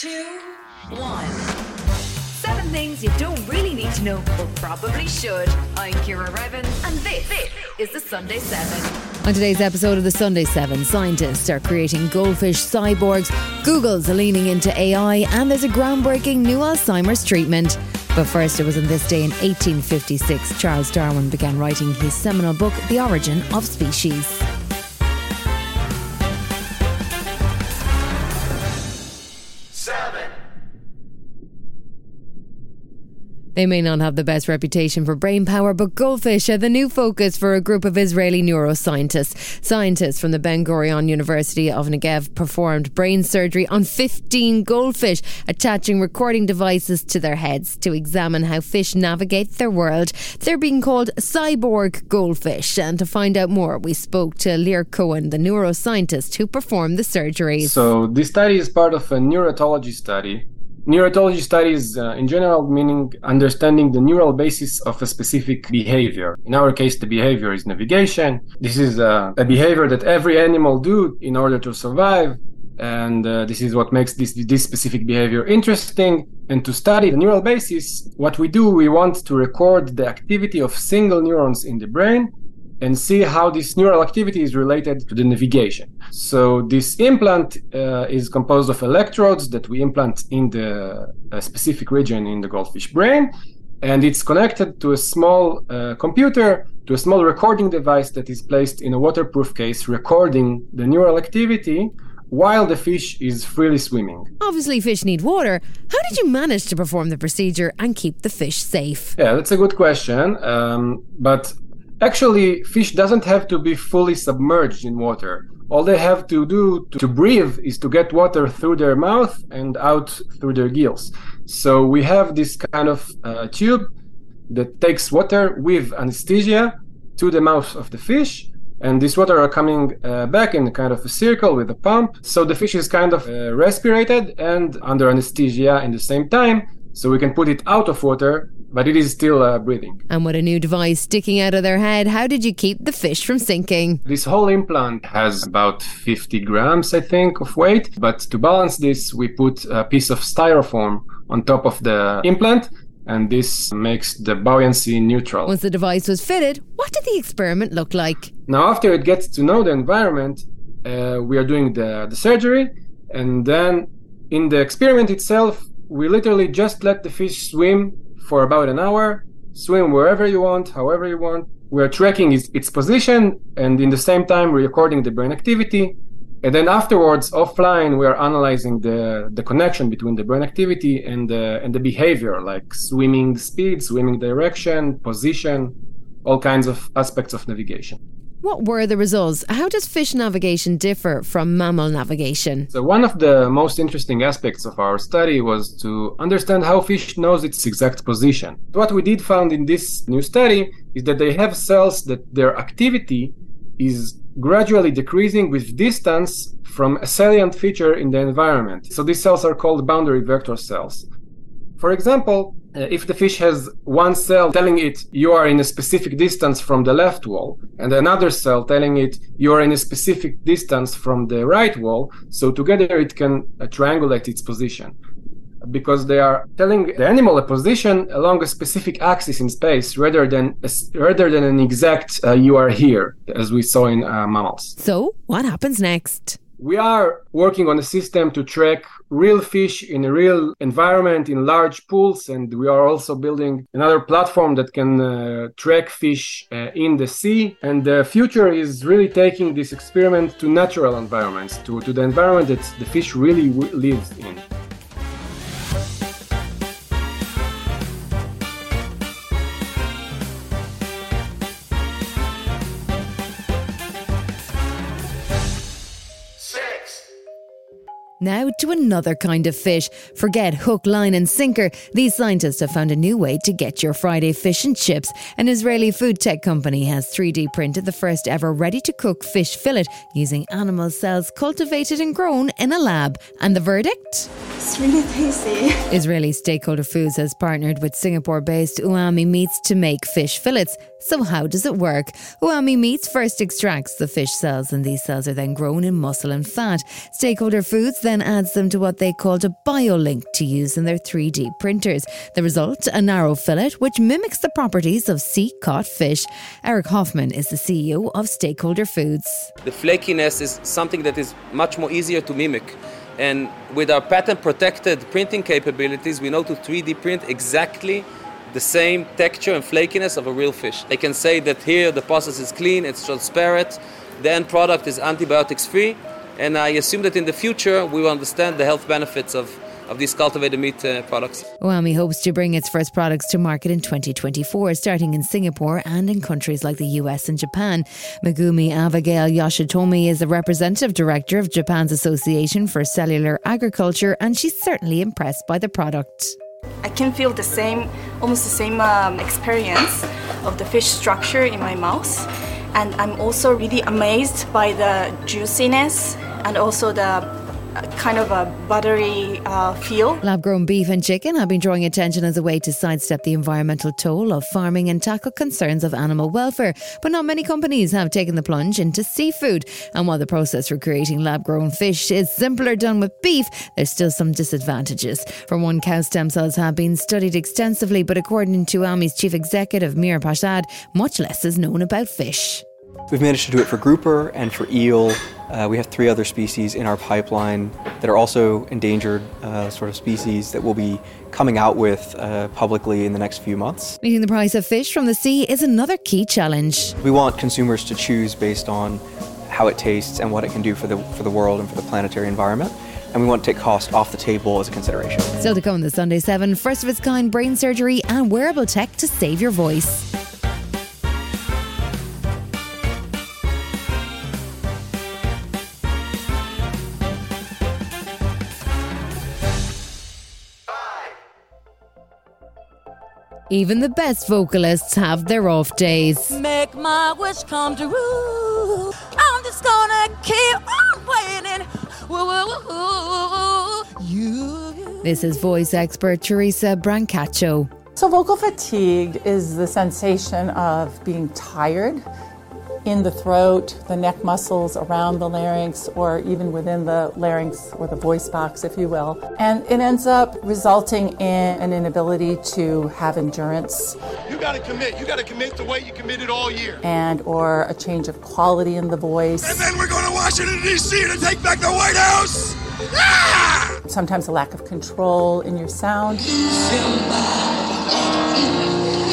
two, one. Seven things you don't really need to know, but probably should. I'm Ciara Revins, and this, this is the Sunday Seven. On today's episode of the Sunday 7, scientists are creating goldfish cyborgs, Google's leaning into AI, and there's a groundbreaking new Alzheimer's treatment. But first, it was on this day in 1856 Charles Darwin began writing his seminal book, The Origin of Species. They may not have the best reputation for brain power, but goldfish are the new focus for a group of Israeli neuroscientists. Scientists from the Ben Gurion University of Negev performed brain surgery on 15 goldfish, attaching recording devices to their heads to examine how fish navigate their world. They're being called cyborg goldfish. And to find out more, we spoke to Lear Cohen, the neuroscientist who performed the surgery. So, this study is part of a neuroethology study Neuroethology studies, uh, in general, meaning understanding the neural basis of a specific behavior. In our case, the behavior is navigation. This is uh, a behavior that every animal do in order to survive, and uh, this is what makes this this specific behavior interesting. And to study the neural basis, what we do, we want to record the activity of single neurons in the brain and see how this neural activity is related to the navigation. So this implant uh, is composed of electrodes that we implant in the specific region in the goldfish brain, and it's connected to a small uh, computer, to a small recording device that is placed in a waterproof case, recording the neural activity while the fish is freely swimming. Obviously, fish need water. How did you manage to perform the procedure and keep the fish safe? Yeah, that's a good question. Um, but Actually, fish doesn't have to be fully submerged in water. All they have to do to, to breathe is to get water through their mouth and out through their gills. So we have this kind of uh, tube that takes water with anesthesia to the mouth of the fish and this water are coming uh, back in kind of a circle with a pump so the fish is kind of uh, respirated and under anesthesia in the same time so we can put it out of water but it is still uh, breathing. And with a new device sticking out of their head, how did you keep the fish from sinking? This whole implant has about 50 grams, I think, of weight. But to balance this, we put a piece of styrofoam on top of the implant. And this makes the buoyancy neutral. Once the device was fitted, what did the experiment look like? Now, after it gets to know the environment, uh, we are doing the, the surgery. And then in the experiment itself, we literally just let the fish swim for about an hour, swim wherever you want, however you want. We're tracking its, its position and in the same time we're recording the brain activity. And then afterwards, offline, we are analyzing the, the connection between the brain activity and the, and the behavior, like swimming speed, swimming direction, position, all kinds of aspects of navigation. What were the results? How does fish navigation differ from mammal navigation? So, one of the most interesting aspects of our study was to understand how fish knows its exact position. What we did find in this new study is that they have cells that their activity is gradually decreasing with distance from a salient feature in the environment. So, these cells are called boundary vector cells. For example, uh, if the fish has one cell telling it you are in a specific distance from the left wall and another cell telling it you are in a specific distance from the right wall so together it can uh, triangulate its position. Because they are telling the animal a position along a specific axis in space rather than a, rather than an exact uh, you are here as we saw in uh, mammals. So what happens next we are working on a system to track real fish in a real environment in large pools and we are also building another platform that can uh, track fish uh, in the sea. And the future is really taking this experiment to natural environments to, to the environment that the fish really w- lives in Now to another kind of fish. Forget hook, line, and sinker. These scientists have found a new way to get your Friday fish and chips. An Israeli food tech company has 3D printed the first ever ready to cook fish fillet using animal cells cultivated and grown in a lab. And the verdict? it's really tasty. Israeli Steakholder Foods has partnered with Singapore based Umami Meats to make fish fillets. So, how does it work? Umami Meats first extracts the fish cells, and these cells are then grown in muscle and fat. Steakholder Foods then adds them to what they called a bio-ink to use in their 3D printers. The result, a narrow fillet which mimics the properties of sea caught fish. Eric Kauffman is the CEO of Steakholder Foods. The flakiness is something that is much more easier to mimic. And with our patent protected printing capabilities, we know to 3D print exactly the same texture and flakiness of a real fish. They can say that here the process is clean, it's transparent, the end product is antibiotics free, and I assume that in the future we will understand the health benefits of of these cultivated meat uh, products. Umami hopes to bring its first products to market in 2024, starting in Singapore and in countries like the US and Japan. Megumi Avigail Yoshitomi is the representative director of Japan's Association for Cellular Agriculture, and she's certainly impressed by the product. I can feel the same, almost the same um, experience of the fish structure in my mouth. And I'm also really amazed by the juiciness and also the kind of a buttery uh, feel. Lab grown beef and chicken have been drawing attention as a way to sidestep the environmental toll of farming and tackle concerns of animal welfare. But not many companies have taken the plunge into seafood. And while the process for creating lab grown fish is simpler done with beef, there's still some disadvantages. For one, cow stem cells have been studied extensively, but according to Umami's chief executive, Mihir Pashad, much less is known about fish. We've managed to do it for grouper and for eel. Uh, we have three other species in our pipeline that are also endangered uh, sort of species that we'll be coming out with uh, publicly in the next few months. Meeting the price of fish from the sea is another key challenge. We want consumers to choose based on how it tastes and what it can do for the, for the world and for the planetary environment and we want to take cost off the table as a consideration. Still to come on the Sunday 7, first of its kind brain surgery and wearable tech to save your voice. Even the best vocalists have their off days. Make my wish come true. I'm just gonna keep on waiting. You. This is voice expert Theresa Brancaccio. So, vocal fatigue is the sensation of being tired in the throat, the neck muscles around the larynx, or even within the larynx or the voice box, if you will. And it ends up resulting in an inability to have endurance. You got to commit. You got to commit the way you committed all year. And or a change of quality in the voice. And then we're going to Washington D.C. to take back the White House. Ah! Sometimes a lack of control in your sound.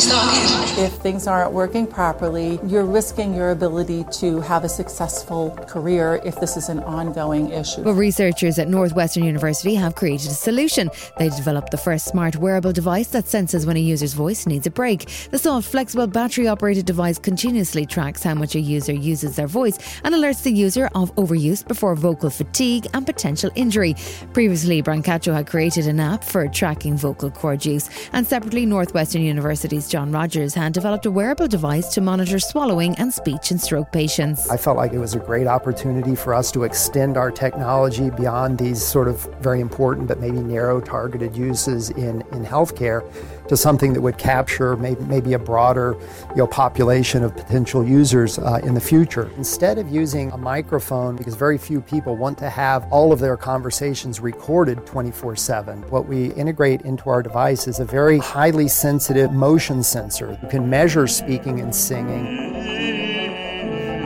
If things aren't working properly, you're risking your ability to have a successful career if this is an ongoing issue. Well, researchers at Northwestern University have created a solution. They developed the first smart wearable device that senses when a user's voice needs a break. The soft, flexible, battery operated device continuously tracks how much a user uses their voice and alerts the user of overuse before vocal fatigue and potential injury. Previously, Brancaccio had created an app for tracking vocal cord use, and separately, Northwestern University's John Rogers had developed a wearable device to monitor swallowing and speech and stroke patients. I felt like it was a great opportunity for us to extend our technology beyond these sort of very important but maybe narrow targeted uses in, in healthcare to something that would capture maybe, maybe a broader you know, population of potential users uh, in the future. Instead of using a microphone, because very few people want to have all of their conversations recorded 24 7, what we integrate into our device is a very highly sensitive motion sensor. You can measure speaking and singing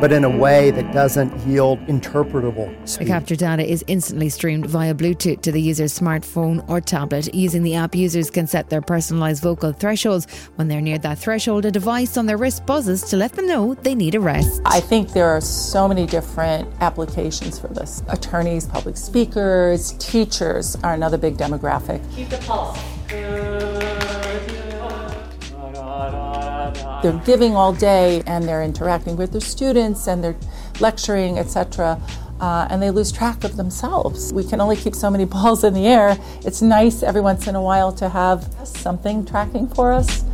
but in a way that doesn't yield interpretable speed. The captured data is instantly streamed via Bluetooth to the user's smartphone or tablet. Using the app, users can set their personalized vocal thresholds. When they're near that threshold, a device on their wrist buzzes to let them know they need a rest. I think there are so many different applications for this. Attorneys, public speakers, teachers are another big demographic. Keep the pulse. They're giving all day and they're interacting with their students and they're lecturing, etc. Uh, and they lose track of themselves. We can only keep so many balls in the air. It's nice every once in a while to have something tracking for us.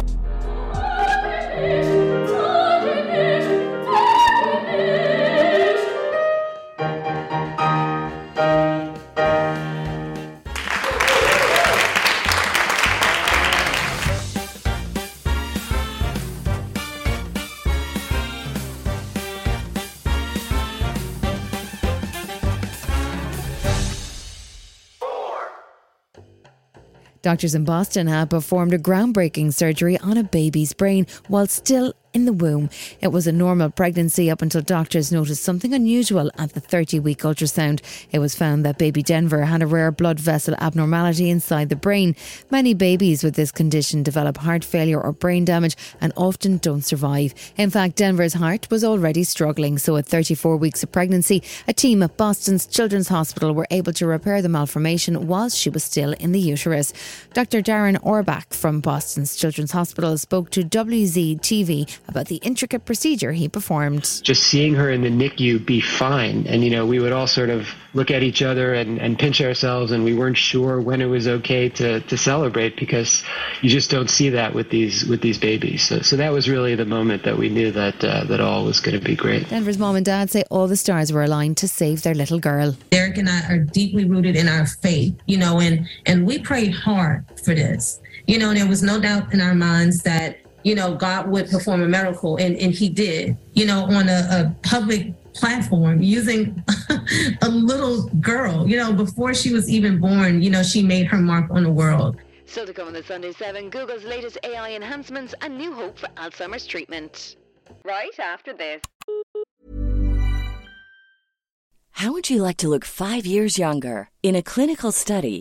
Doctors in Boston have performed a groundbreaking surgery on a baby's brain while still in the womb. It was a normal pregnancy up until doctors noticed something unusual at the 30 week ultrasound. It was found that baby Denver had a rare blood vessel abnormality inside the brain. Many babies with this condition develop heart failure or brain damage and often don't survive. In fact, Denver's heart was already struggling, so at 34 weeks of pregnancy, a team at Boston's Children's Hospital were able to repair the malformation whilst she was still in the uterus. Dr. Darren Orbach from Boston's Children's Hospital spoke to WZTV about the intricate procedure he performed. Just seeing her in the NICU be fine, and you know, we would all sort of look at each other and, and pinch ourselves, and we weren't sure when it was okay to, to celebrate because you just don't see that with these with these babies. So, so that was really the moment that we knew that uh, that all was going to be great. Denver's mom and dad say all the stars were aligned to save their little girl. Derek and I are deeply rooted in our faith, you know, and and we prayed hard for this. You know, there was no doubt in our minds that you know God would perform a miracle, and and He did. You know, on a, a public platform using a little girl. You know, before she was even born, you know, she made her mark on the world. Still to come on the Sunday 7, Google's latest AI enhancements and new hope for Alzheimer's treatment. Right after this. How would you like to look five years younger? In a clinical study,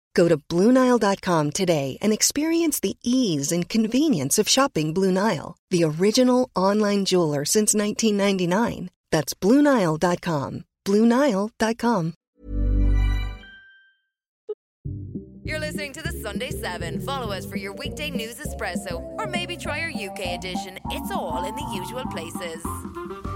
Go to BlueNile.com today and experience the ease and convenience of shopping Blue Nile, the original online jeweler since 1999. That's BlueNile.com. BlueNile.com. You're listening to the Sunday 7. Follow us for your weekday news espresso, or maybe try our UK edition. It's all in the usual places.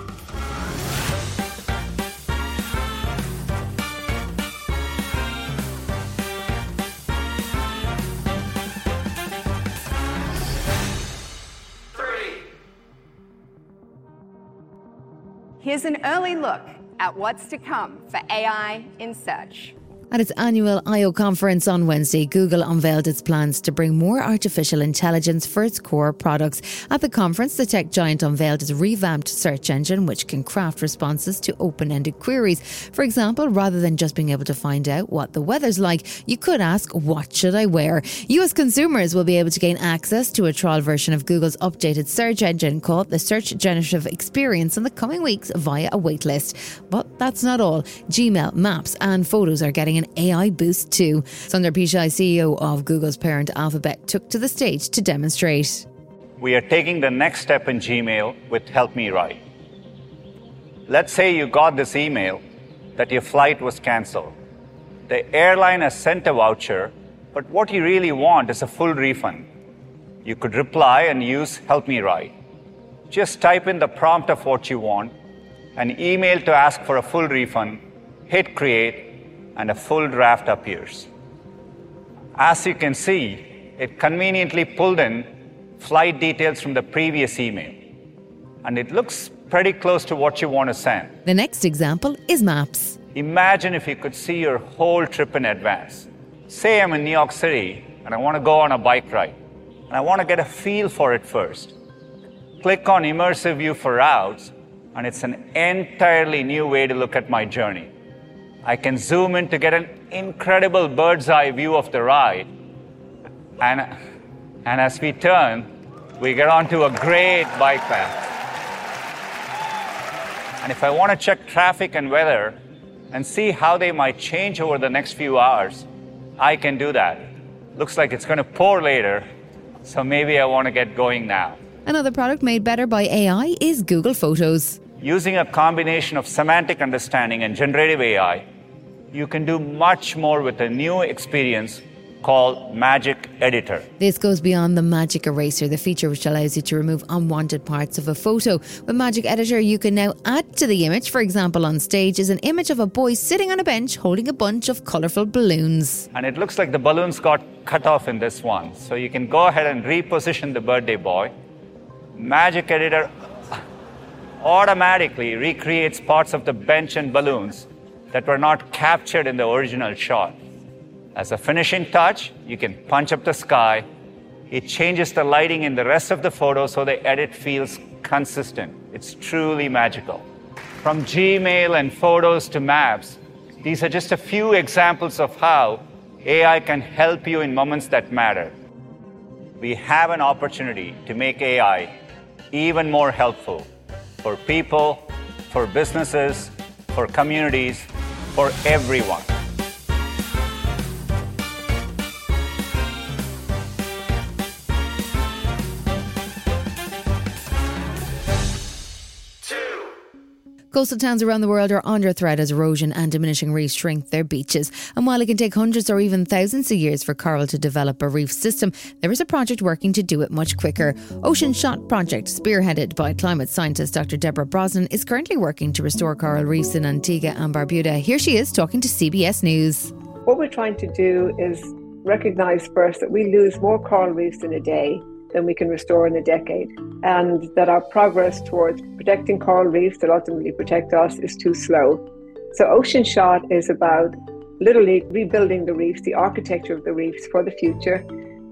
Here's an early look at what's to come for AI in search. At its annual I.O. conference on Wednesday, Google unveiled its plans to bring more artificial intelligence for its core products. At the conference, the tech giant unveiled its revamped search engine, which can craft responses to open ended queries. For example, rather than just being able to find out what the weather's like, you could ask, What should I wear? US consumers will be able to gain access to a trial version of Google's updated search engine called the Search Generative Experience in the coming weeks via a waitlist. But that's not all. Gmail, Maps, and Photos are getting an AI boost too. Sundar Pichai, CEO of Google's parent Alphabet, took to the stage to demonstrate. We are taking the next step in Gmail with Help Me Write. Let's say you got this email that your flight was canceled. The airline has sent a voucher, but what you really want is a full refund. You could reply and use Help Me Write. Just type in the prompt of what you want, an email to ask for a full refund, hit create, and a full draft appears. As you can see, it conveniently pulled in flight details from the previous email, and it looks pretty close to what you want to send. The next example is Maps. Imagine if you could see your whole trip in advance. Say I'm in New York City and I want to go on a bike ride, and I want to get a feel for it first. Click on Immersive View for routes, and it's an entirely new way to look at my journey. I can zoom in to get an incredible bird's eye view of the ride. And, and as we turn, we get onto a great bike path. And if I want to check traffic and weather and see how they might change over the next few hours, I can do that. Looks like it's going to pour later, so maybe I want to get going now. Another product made better by AI is Google Photos. Using a combination of semantic understanding and generative AI, you can do much more with a new experience called Magic Editor. This goes beyond the Magic Eraser, the feature which allows you to remove unwanted parts of a photo. With Magic Editor, you can now add to the image. For example, on stage is an image of a boy sitting on a bench holding a bunch of colourful balloons. And it looks like the balloons got cut off in this one. So you can go ahead and reposition the birthday boy. Magic Editor automatically recreates parts of the bench and balloons that were not captured in the original shot. As a finishing touch, you can punch up the sky. It changes the lighting in the rest of the photo so the edit feels consistent. It's truly magical. From Gmail and photos to maps, these are just a few examples of how AI can help you in moments that matter. We have an opportunity to make AI even more helpful for people, for businesses, for communities, for everyone. Coastal towns around the world are under threat as erosion and diminishing reefs shrink their beaches. And while it can take hundreds or even thousands of years for coral to develop a reef system, there is a project working to do it much quicker. Ocean Shot Project, spearheaded by climate scientist Dr. Deborah Brosnan, is currently working to restore coral reefs in Antigua and Barbuda. Here she is talking to CBS News. What we're trying to do is recognize first that we lose more coral reefs in a day than we can restore in a decade, and that our progress towards protecting coral reefs that ultimately protect us is too slow. So, Ocean Shot is about literally rebuilding the reefs, the architecture of the reefs for the future,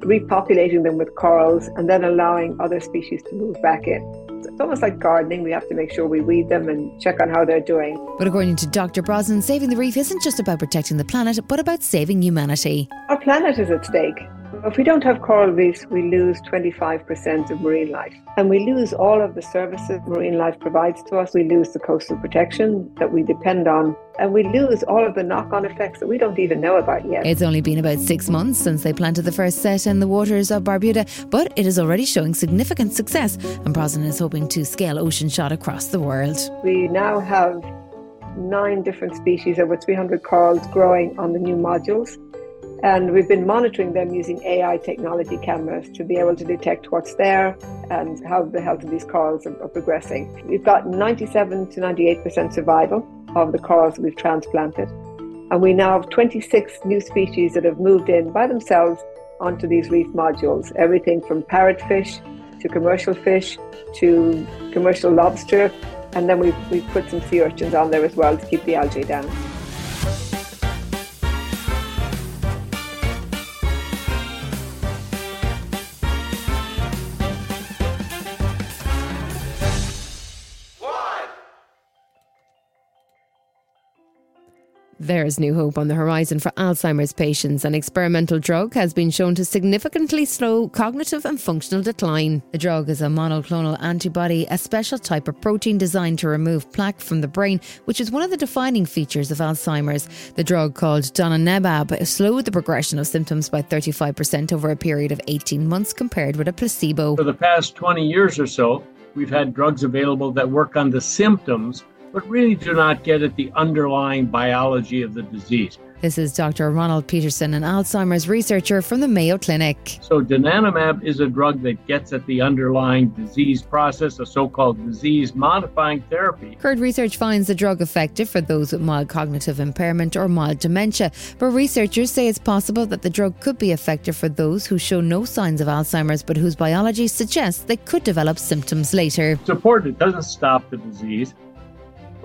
repopulating them with corals, and then allowing other species to move back in. It's almost like gardening. We have to make sure we weed them and check on how they're doing. But according to Dr. Brosnan, saving the reef isn't just about protecting the planet, but about saving humanity. Our planet is at stake. If we don't have coral reefs, we lose 25% of marine life. And we lose all of the services marine life provides to us. We lose the coastal protection that we depend on. And we lose all of the knock on effects that we don't even know about yet. It's only been about six months since they planted the first set in the waters of Barbuda, but it is already showing significant success. And Brosnan is hoping to scale Ocean Shot across the world. We now have nine different species, over 300 corals growing on the new modules. And we've been monitoring them using AI technology cameras to be able to detect what's there and how the health of these corals are, are progressing. We've got 97 to 98% survival of the corals we've transplanted. And we now have 26 new species that have moved in by themselves onto these reef modules. Everything from parrotfish to commercial fish to commercial lobster. And then we've, we've put some sea urchins on there as well to keep the algae down. There's new hope on the horizon for Alzheimer's patients. An experimental drug has been shown to significantly slow cognitive and functional decline. The drug is a monoclonal antibody, a special type of protein designed to remove plaque from the brain, which is one of the defining features of Alzheimer's. The drug called donanemab slowed the progression of symptoms by 35% over a period of 18 months compared with a placebo. For the past 20 years or so, we've had drugs available that work on the symptoms but really do not get at the underlying biology of the disease. This is Dr. Ronald Petersen, an Alzheimer's researcher from the Mayo Clinic. So, donanemab is a drug that gets at the underlying disease process, a so called disease modifying therapy. Current research finds the drug effective for those with mild cognitive impairment or mild dementia, but researchers say it's possible that the drug could be effective for those who show no signs of Alzheimer's but whose biology suggests they could develop symptoms later. It's important, it doesn't stop the disease.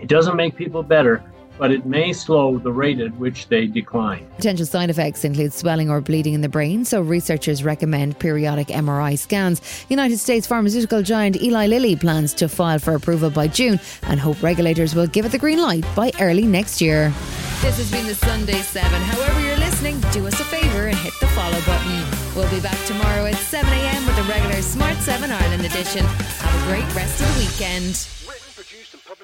It doesn't make people better, but it may slow the rate at which they decline. Potential side effects include swelling or bleeding in the brain, so researchers recommend periodic MRI scans. United States pharmaceutical giant Eli Lilly plans to file for approval by June and hope regulators will give it the green light by early next year. This has been the Sunday 7. However, you're listening listening, do us a favour and hit the follow button. We'll be back tomorrow at 7am with the regular Smart 7 Ireland edition. Have a great rest of the weekend.